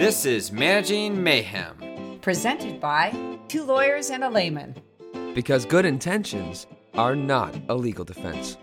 This is Managing Mayhem. Presented by two lawyers and a layman. Because good intentions are not a legal defense.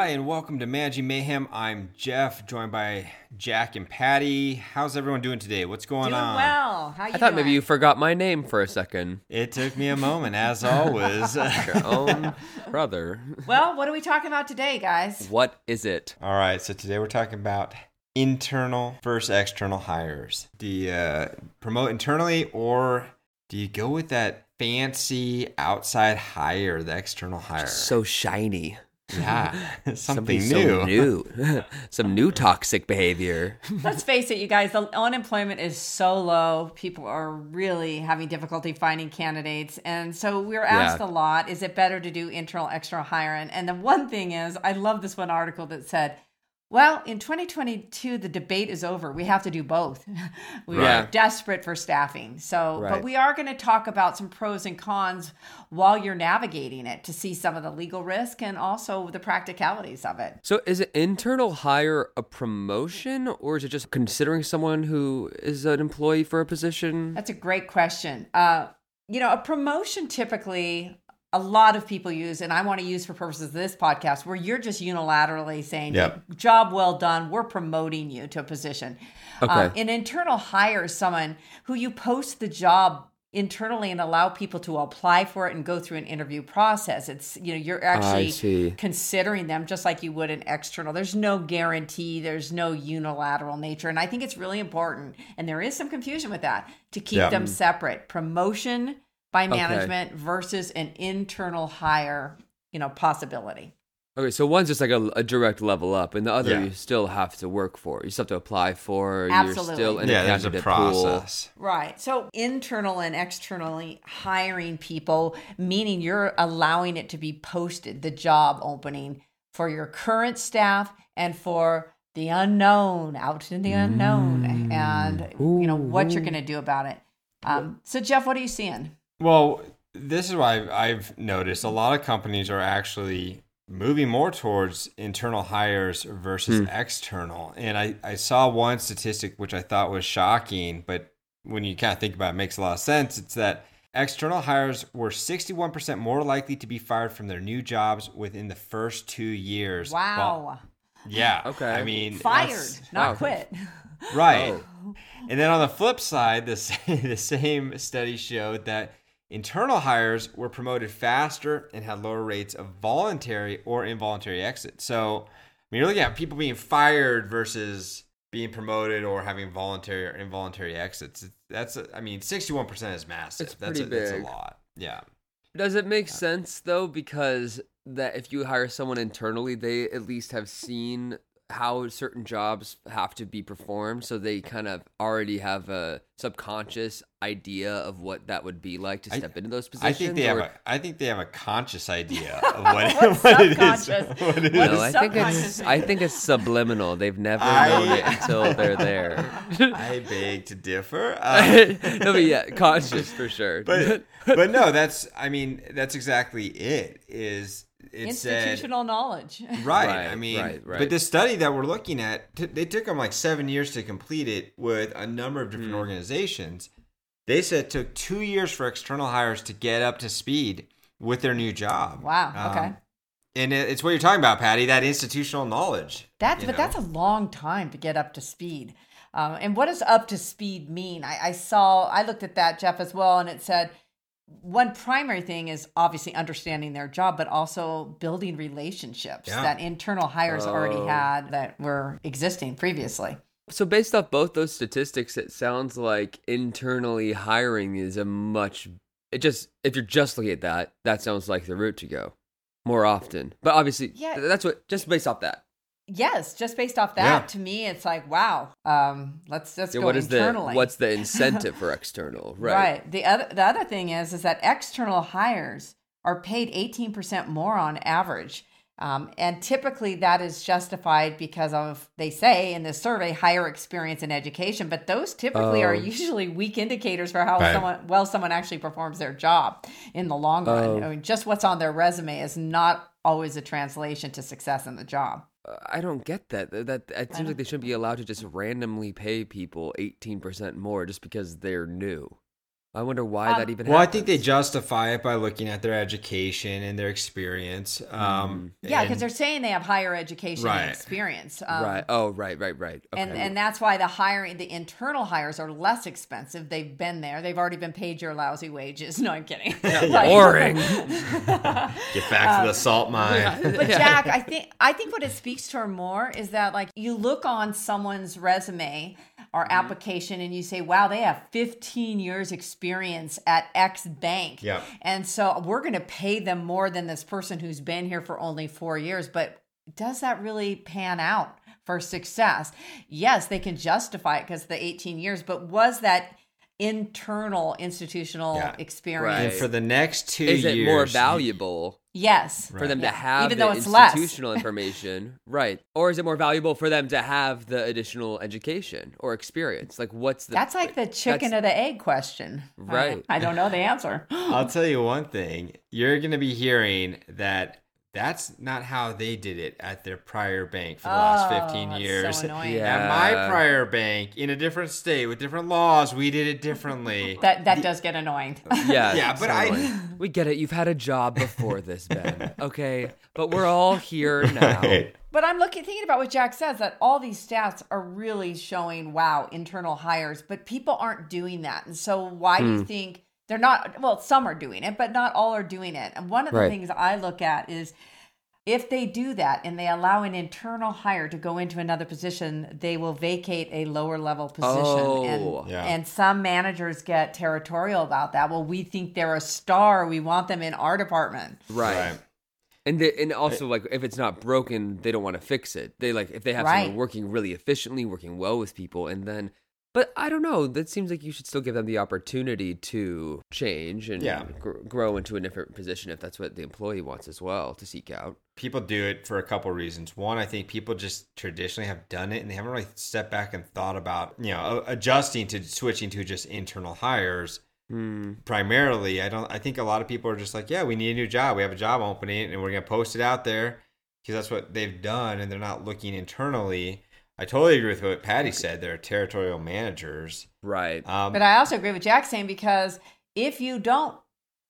Hi, and welcome to Managing Mayhem. I'm Jeff, joined by Jack and Patty. How's everyone doing today? What's going Doing on? well. How you I thought doing? maybe you forgot my name for a second. It took me a moment, as always. Your own brother. Well, what are we talking about today, guys? What is it? All right, so today we're talking about internal versus external hires. Do you uh, promote internally or do you go with that fancy outside hire, the external hire? So shiny. Yeah, something Something new. So new. Some new toxic behavior. Let's face it, you guys, the unemployment is so low. People are really having difficulty finding candidates. And so we're asked Yeah. a lot is it better to do internal, external hiring? And the one thing is, I love this one article that said, well, in 2022, the debate is over. We have to do both. we are desperate for staffing. So, but we are going to talk about some pros and cons while you're navigating it to see some of the legal risk and also the practicalities of it. So is an internal hire a promotion or is it just considering someone who is an employee for a position? That's a great question. Uh, you know, a promotion typically a lot of people use, and I want to use for purposes of this podcast, where you're just unilaterally saying, Yep. "Job well done. We're promoting you to a position." Okay. Um, an internal hire is someone who you post the job internally and allow people to apply for it and go through an interview process. It's you know you're actually considering them just like you would an external. There's no guarantee, there's no unilateral nature. And I think it's really important, and there is some confusion with that, to keep Yeah. them separate. Promotion by management versus an internal hire, you know, possibility. Okay, so one's just like a, a direct level up, and the other Yeah. you still have to work for. You still have to apply for. You're Absolutely. still in yeah, a there's a candidate pool. process. Right. So internal and externally hiring people, meaning you're allowing it to be posted, the job opening for your current staff and for the unknown, out in the unknown, and you know what you're going to do about it. Um, so Jeff, what are you seeing? Well, this is why I've, I've noticed a lot of companies are actually moving more towards internal hires versus hmm. external. And I, I saw one statistic which I thought was shocking, but when you kind of think about it, it makes a lot of sense. It's that external hires were 61% more likely to be fired from their new jobs within the first two years. Wow, Well, yeah. Okay. I mean, fired, not wow. quit. Right. Oh. And then on the flip side, the the same study showed that internal hires were promoted faster and had lower rates of voluntary or involuntary exit. So, I mean, you're looking at people being fired versus being promoted or having voluntary or involuntary exits. That's, I mean, 61% is massive. It's that's, a, pretty that's a lot. Yeah. Does it make sense though? Because that if you hire someone internally, they at least have seen how certain jobs have to be performed, so they kind of already have a subconscious idea of what that would be like to I- step into those positions I think they have a, I think they have a conscious idea of what, What's what it is. What it no, is I think it's I think it's subliminal. They've never I- known it until they're there. I beg to differ. Uh, no, but yeah, conscious for sure. but but no, that's I mean that's exactly it. Is it said Institutional knowledge. right? Right, I mean, right, right. but this study that we're looking at, t- they took them like seven years to complete it with a number of different organizations. They said it took two years for external hires to get up to speed with their new job. Wow, Um, okay. and it's what you're talking about, Patty. That institutional knowledge. That's but know? that's a long time to get up to speed. Um, and what does up to speed mean? I, I saw I looked at that Jeff as well, and it said one primary thing is obviously understanding their job, but also building relationships Yeah. that internal hires already Oh. had that were existing previously. So based off both those statistics, it sounds like internally hiring is a much. It just if you're just looking at that, that sounds like the route to go more often. But obviously, Yeah. that's what just based off that. Yes, just based off that, Yeah. to me, it's like wow. Um, let's let's Yeah, go what is the internally. what's the incentive for external? Right. Right. The other the other thing is is that external hires are paid 18% more on average Um, and typically that is justified because of, they say in this survey, higher experience in education. But those typically are Oh. usually weak indicators for how Right. someone well someone actually performs their job in the long run. Oh. I mean, just what's on their resume is not always a translation to success in the job. I don't get that. That, that it seems like they shouldn't be allowed to just randomly pay people 18% more just because they're new. I wonder why Um, that even Well, I think they justify it by looking at their education and their experience. Um, Yeah, because they're saying they have higher education Right. and experience. Um, right. Oh, right, right, right. Okay. And and that's why the hiring, the internal hires are less expensive. They've been there. They've already been paid your lousy wages. No, I'm kidding. Like- Boring. get back to the salt mine. but Jack, I think I think what it speaks to more is that like you look on someone's resume or Mm-hmm. application and you say, "Wow, they have 15 years experience at X bank." Yep. And so we're going to pay them more than this person who's been here for only 4 years, but does that really pan out for success? Yes, they can justify it because the 18 years, but was that internal institutional Yeah. experience? And for the next two Is years, it more valuable Yes. for them Yeah. to have Even the though it's less. institutional information? Right. Or is it more valuable for them to have the additional education or experience? Like, what's the. That's like the chicken or the egg question. Right. I, I don't know the answer. I'll tell you one thing. You're going to be hearing that that's not how they did it at their prior bank for the last Oh, 15 that's years. so annoying. Yeah. At my prior bank, in a different state with different laws, we did it differently. That that does get annoying. Yeah, Yeah, but I- we get it. You've had a job before this, Ben. Okay, but we're all here now. Right. but I'm looking thinking about what Jack says that all these stats are really showing wow internal hires, but people aren't doing that. And so why do Hmm. you think they're not? Well, some are doing it, but not all are doing it. And one of the Right. things I look at is. If they do that and they allow an internal hire to go into another position, they will vacate a lower level position. Oh. and, Yeah. and some managers get territorial about that. Well, we think they're a star. We want them in our department. Right. Right. And the, and also like if it's not broken, they don't want to fix it. They like if they have Right. someone working really efficiently, working well with people, and then. But I don't know. That seems like you should still give them the opportunity to change and Yeah. gr- grow into a different position if that's what the employee wants as well to seek out. People do it for a couple reasons. One, I think people just traditionally have done it and they haven't really stepped back and thought about, you know, adjusting to switching to just internal hires. Hmm. primarily i don't i think a lot of people are just like yeah we need a new job we have a job opening and we're going to post it out there because that's what they've done and they're not looking internally i totally agree with what patty said they're territorial managers Right. um, But I also agree with Jack saying because if you don't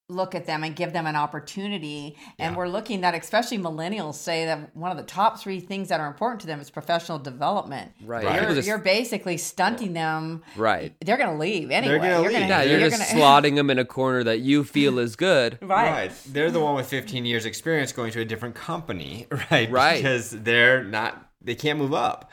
look at them and give them an opportunity, and Yeah. we're looking that especially millennials say that one of the top three things that are important to them is professional development. Right. Right. You're, just- you're basically stunting them. right. They're going to leave anyway. gonna You're leave. gonna- Yeah, you're, just slotting them in a corner that you feel is good. right. they're the one with 15 years experience going to a different company right Right. because they're not they can't move up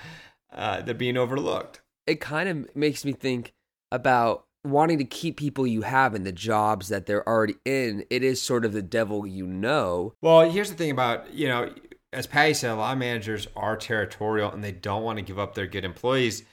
uh, they're being overlooked it kind of makes me think about wanting to keep people you have in the jobs that they're already in. It is sort of the devil you know. Well, here's the thing about, you know, as Patty said, a lot of managers are territorial and they don't want to give up their good employees.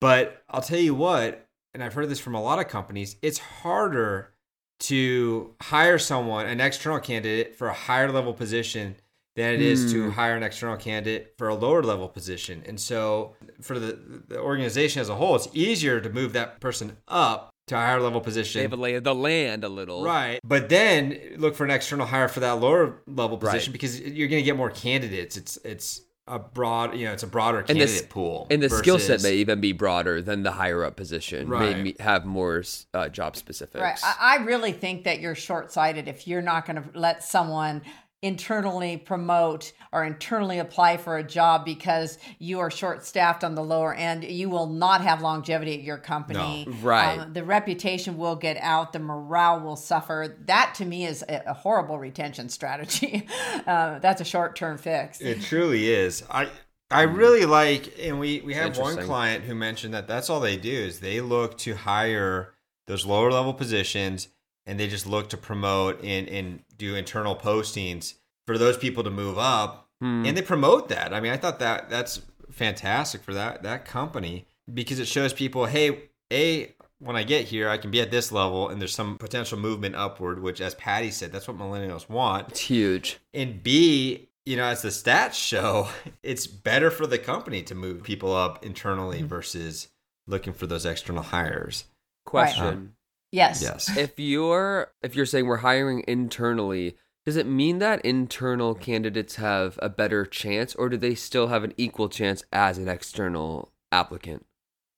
But I'll tell you what, and I've heard this from a lot of companies, it's harder to hire someone, an external candidate, for a higher level position than it is to Hmm. hire an external candidate for a lower level position. And so for the, the organization as a whole, it's easier to move that person up to a higher level position. They have a lay of the land a little. Right. But then look for an external hire for that lower level Right. position because you're going to get more candidates. It's it's a broad, you know, it's a broader And the, candidate pool. and the skill set may even be broader than the higher up position. Right. May have more uh, job specifics. Right. I, I really think that you're short sighted if you're not going to let someone internally promote or internally apply for a job because you are short staffed on the lower end. You will not have longevity at your company. No. Right. Um, the reputation will get out, the morale will suffer. That to me is a, a horrible retention strategy. uh, that's a short term fix. It truly is. I I really like, and we we have one client who mentioned that that's all they do is they look to hire those lower level positions, and they just look to promote and and do internal postings for those people to move up, Hmm. and they promote that. I mean, I thought that that's fantastic for that that company because it shows people, hey, a when I get here, I can be at this level, and there's some potential movement upward, which, as Patty said, that's what millennials want It's huge. and B, you know, as the stats show, it's better for the company to move people up internally versus looking for those external hires. Question. Yes. Yes. if you're if you're saying we're hiring internally, does it mean that internal candidates have a better chance or do they still have an equal chance as an external applicant?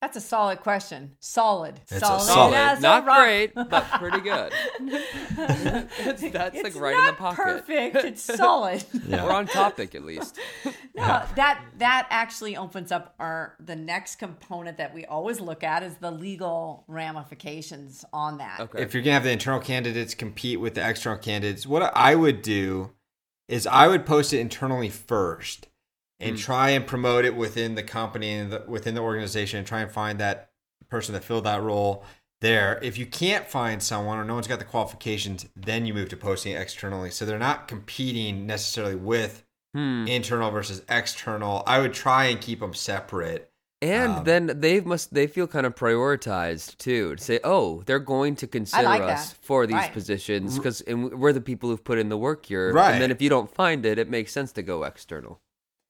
That's a solid question. Solid. It's a solid. solid. as a Not rock. great, but pretty good. that's that's It's like right in the pocket. Perfect. It's solid. Yeah. We're on topic at least. No, that that actually opens up our the next component that we always look at is the legal ramifications on that. Okay. if you're gonna have the internal candidates compete with the external candidates, what I would do is I would post it internally first and try and promote it within the company and the, within the organization and try and find that person that filled that role there. If you can't find someone or no one's got the qualifications, then you move to posting externally. So they're not competing necessarily with Hmm. internal versus external. I would try and keep them separate. And Um, then they must they feel kind of prioritized too to say, oh, they're going to consider like us that. for these Right. positions because we're the people who've put in the work here. Right. And then if you don't find it, it makes sense to go external.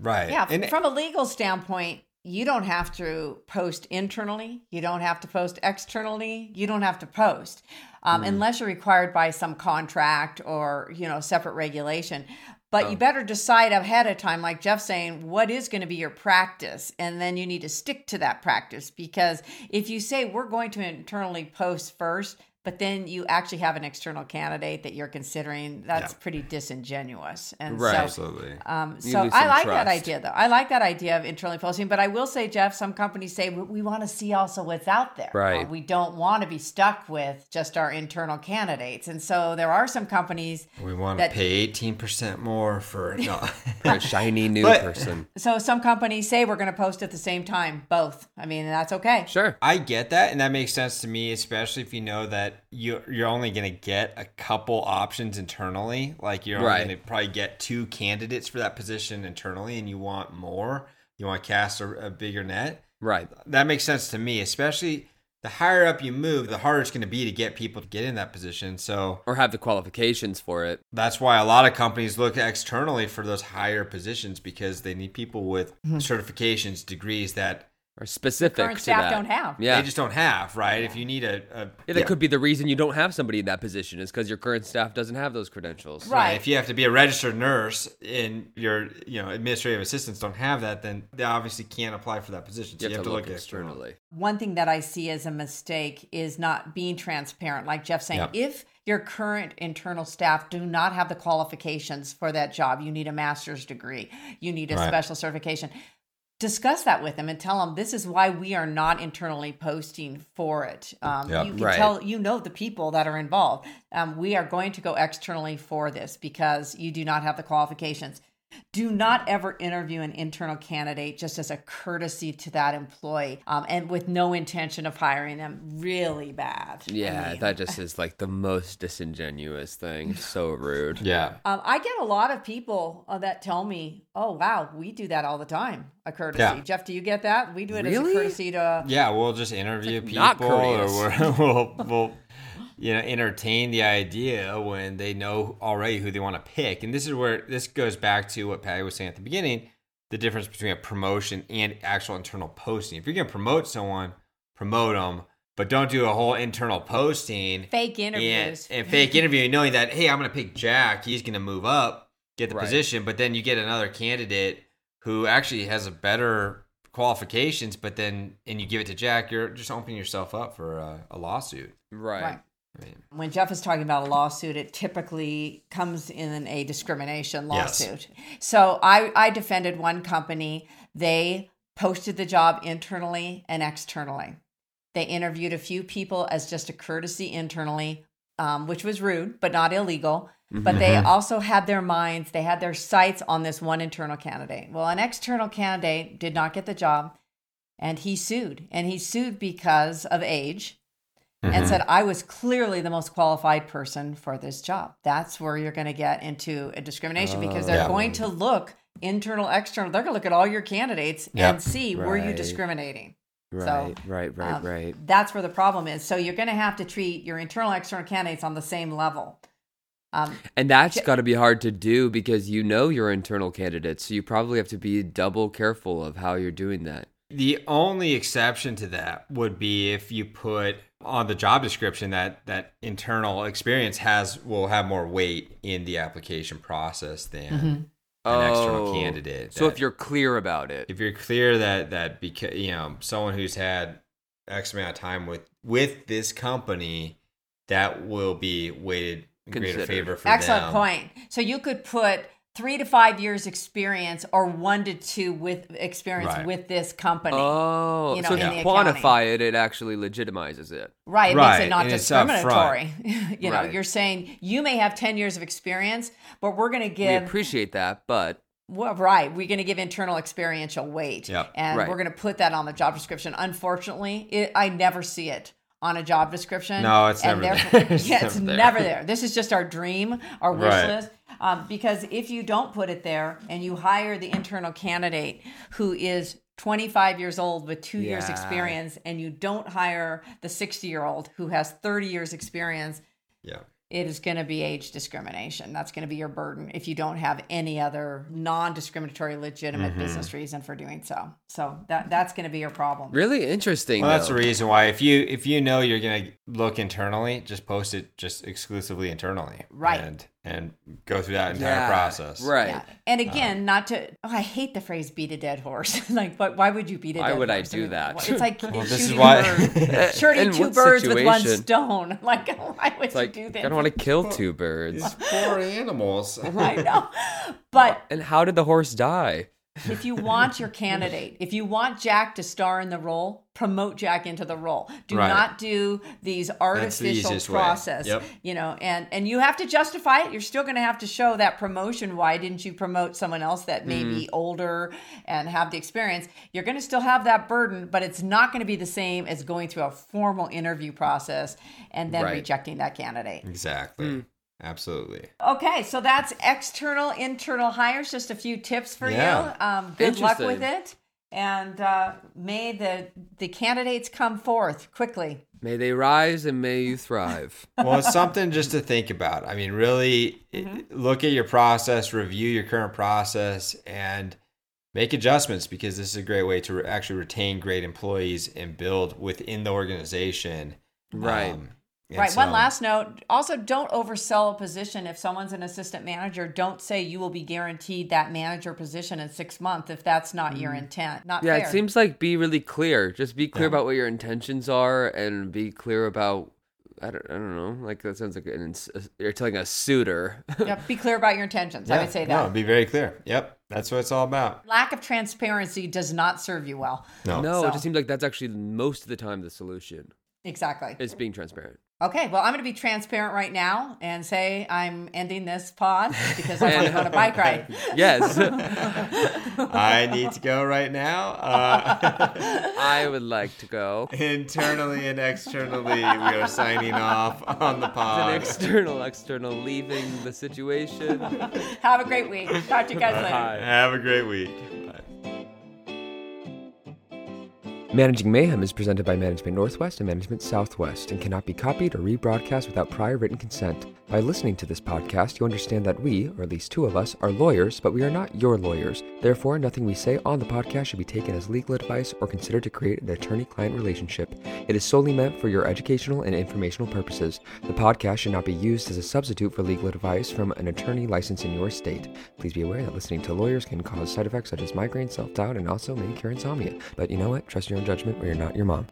Right. Yeah, And from a legal standpoint, you don't have to post internally. You don't have to post externally. You don't have to post um, unless you're required by some contract or you know separate regulation. But you better decide ahead of time, like Jeff's saying, what is going to be your practice, and then you need to stick to that practice because if you say we're going to internally post first. But then you actually have an external candidate that you're considering. That's Yeah. pretty disingenuous, and Right. so absolutely. um, so I some like that idea, though. I like that idea of internally posting. But I will say, Jeff, some companies say we, we want to see also what's out there. Right. Uh, we don't want to be stuck with just our internal candidates, and so there are some companies. We want that- to pay eighteen percent more for no. For a shiny new But- person. So some companies say we're going to post at the same time, both. I mean, that's okay. Sure. I get that, and that makes sense to me, especially if you know that you you're only going to get a couple options internally. Like you're Right. going to probably get two candidates for that position internally, and you want more. You want to cast a, a bigger net. Right. That makes sense to me, especially the higher up you move, the harder it's going to be to get people to get in that position. So Or have the qualifications for it. that's why a lot of companies look externally for those higher positions because they need people with mm-hmm. certifications, degrees that Or specific Current to staff that. don't have. Yeah. they just don't have, right? If you need a, a yeah, that could be the reason you don't have somebody in that position is because your current staff doesn't have those credentials. Right. If you have to be a registered nurse and your you know administrative assistants don't have that, then they obviously can't apply for that position. So You have, to, look, externally. One thing that I see as a mistake is not being transparent. Like Jeff saying, Yep. if your current internal staff do not have the qualifications for that job, you need a master's degree, you need a Right. special certification. Discuss that with them and tell them this is why we are not internally posting for it. Um, Yep. You can Right. tell you know the people that are involved. Um, we are going to go externally for this because you do not have the qualifications. Do not ever interview an internal candidate just as a courtesy to that employee um, and with no intention of hiring them. Really bad. I Yeah, mean, that just is like the most disingenuous thing. So rude. Yeah. Um, I get a lot of people uh, that tell me, "Oh, wow, we do that all the time." A courtesy. Yeah. Jeff, do you get that? We do it as a courtesy to. Yeah, we'll just interview people, not or courteous. we're- we'll, we'll, you know, entertain the idea when they know already who they want to pick. And this is where this goes back to what Patty was saying at the beginning: the difference between a promotion and actual internal posting. If you're going to promote someone, promote them, but don't do a whole internal posting Fake and, interviews. and fake interview, knowing that hey, I'm going to pick Jack. He's going to move up, get the Right. position, but then you get another candidate who actually has a better qualifications, but then and you give it to Jack, you're just opening yourself up for a, a lawsuit. Right. Right. Mean, When Jeff is talking about a lawsuit, it typically comes in a discrimination Yes. lawsuit. So I, I defended one company. They posted the job internally and externally. They interviewed a few people as just a courtesy internally, um, which was rude, but not illegal. But they also had their minds, they had their sights on this one internal candidate. Well, an external candidate did not get the job and he sued. And he sued because of age and said I was clearly the most qualified person for this job. That's where you're going to get into a discrimination because they're Yeah. going to look internal, external. They're going to look at all your candidates Yep. and see were you discriminating. Right. right. Right. Um, right. That's where the problem is. So you're going to have to treat your internal, external candidates on the same level. Um, And that's got to be hard to do because you know your internal candidates. So you probably have to be double careful of how you're doing that. The only exception to that would be if you put on the job description that that internal experience has will have more weight in the application process than mm-hmm. an external Oh. candidate. So That- if you're clear about it, if you're clear that that because you know someone who's had X amount of time with with this company, that will be weighted in greater favor for you. excellent them. point. So you could put three to five years experience or one to two with experience Right. with this company. oh, you know, so if you accounting. quantify it, it actually legitimizes it. Right, it Right, makes it not and discriminatory. you know, Right. you're saying you may have 10 years of experience, but we're going to give... We appreciate that, but Well, right. We're going to give internal experiential weight. Yep. And Right. we're going to put that on the job description. Unfortunately, it, I never see it on a job description. No, it's And never there. It's yeah, it's never there. never there. This is just our dream, our wish Right. list. Um, because if you don't put it there and you hire the internal candidate who is 25 years old with two years experience and you don't hire the 60 year old who has 30 years experience, Yeah. It is going to be age discrimination. That's going to be your burden if you don't have any other non-discriminatory, legitimate Mm-hmm. business reason for doing so. So that that's going to be your problem. really interesting. Well, that's the reason why if you if you know you're gonna look internally, just post it just exclusively internally, Right. And and go through that entire Yeah, process, Right. Yeah. And again, not to. Oh, I hate the phrase "beat a dead horse." like, but why would you beat a Why dead would I horse? do mean, that? It's like Well, this is shooting why- a bird. shooting two what birds with one stone. Like, why would It's like you do that? I don't want to kill two birds. These poor animals. I know, but And how did the horse die? If you want your candidate, if you want Jack to star in the role, promote Jack into the role. Do Right. not do these artificial easiest way. process. Yep. You know, and and you have to justify it. You're still going to have to show that promotion. Why didn't you promote someone else that may be Mm-hmm. older and have the experience? You're going to still have that burden, but it's not going to be the same as going through a formal interview process and then Right. rejecting that candidate. exactly. Hmm. Absolutely. Okay, so that's external, internal hires. Just a few tips for Yeah. you. Um, good luck with it, and uh, may the the candidates come forth quickly. May they rise and may you thrive. Well, it's something just to think about. I mean, really it- look at your process, review your current process, and make adjustments because this is a great way to re- actually retain great employees and build within the organization. Right. And right. One last note. Also, don't oversell a position. If someone's an assistant manager, don't say you will be guaranteed that manager position in six months if that's not your mm. intent. Not Yeah, fair. it seems like be really clear. Just be clear Yeah. about what your intentions are and be clear about I don't, I don't know. Like that sounds like an, ins- you're telling a suitor. Yep, be clear about your intentions. I would say that. No, be very clear. Yep. That's what it's all about. Lack of transparency does not serve you well. No. no, So- it just seems like that's actually most of the time the solution Exactly. is being transparent. Okay, well, I'm going to be transparent right now and say I'm ending this pod because I want to go on a bike ride. Yes, I need to go right now. Uh, I would like to go. internally and externally, we are signing off on the pod An pod. external, external, leaving the situation. Have a great week. Talk to you guys later. Bye. Have a great week. Managing Mayhem is presented by Management Northwest and Management Southwest and cannot be copied or rebroadcast without prior written consent. By listening to this podcast, you understand that we, or at least two of us, are lawyers, but we are not your lawyers. Therefore, nothing we say on the podcast should be taken as legal advice or considered to create an attorney client relationship. It is solely meant for your educational and informational purposes. The podcast should not be used as a substitute for legal advice from an attorney licensed in your state. Please be aware that listening to lawyers can cause side effects such as migraine, self doubt, and also may cure insomnia. But you know what? Trust your own judgment or you're not your mom.